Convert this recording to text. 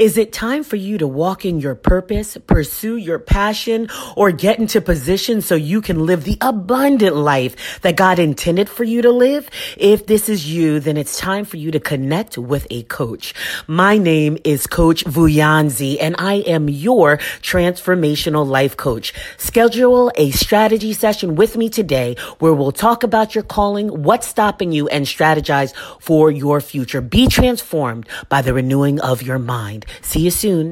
Is it time for you to walk in your purpose, pursue your passion, or get into position so you can live the abundant life that God intended for you to live? If this is you, then it's time for you to connect with a coach. My name is Coach Vuyanzi, and I am your transformational life coach. Schedule a strategy session with me today where we'll talk about your calling, what's stopping you, and strategize for your future. Be transformed by the renewing of your mind. See you soon.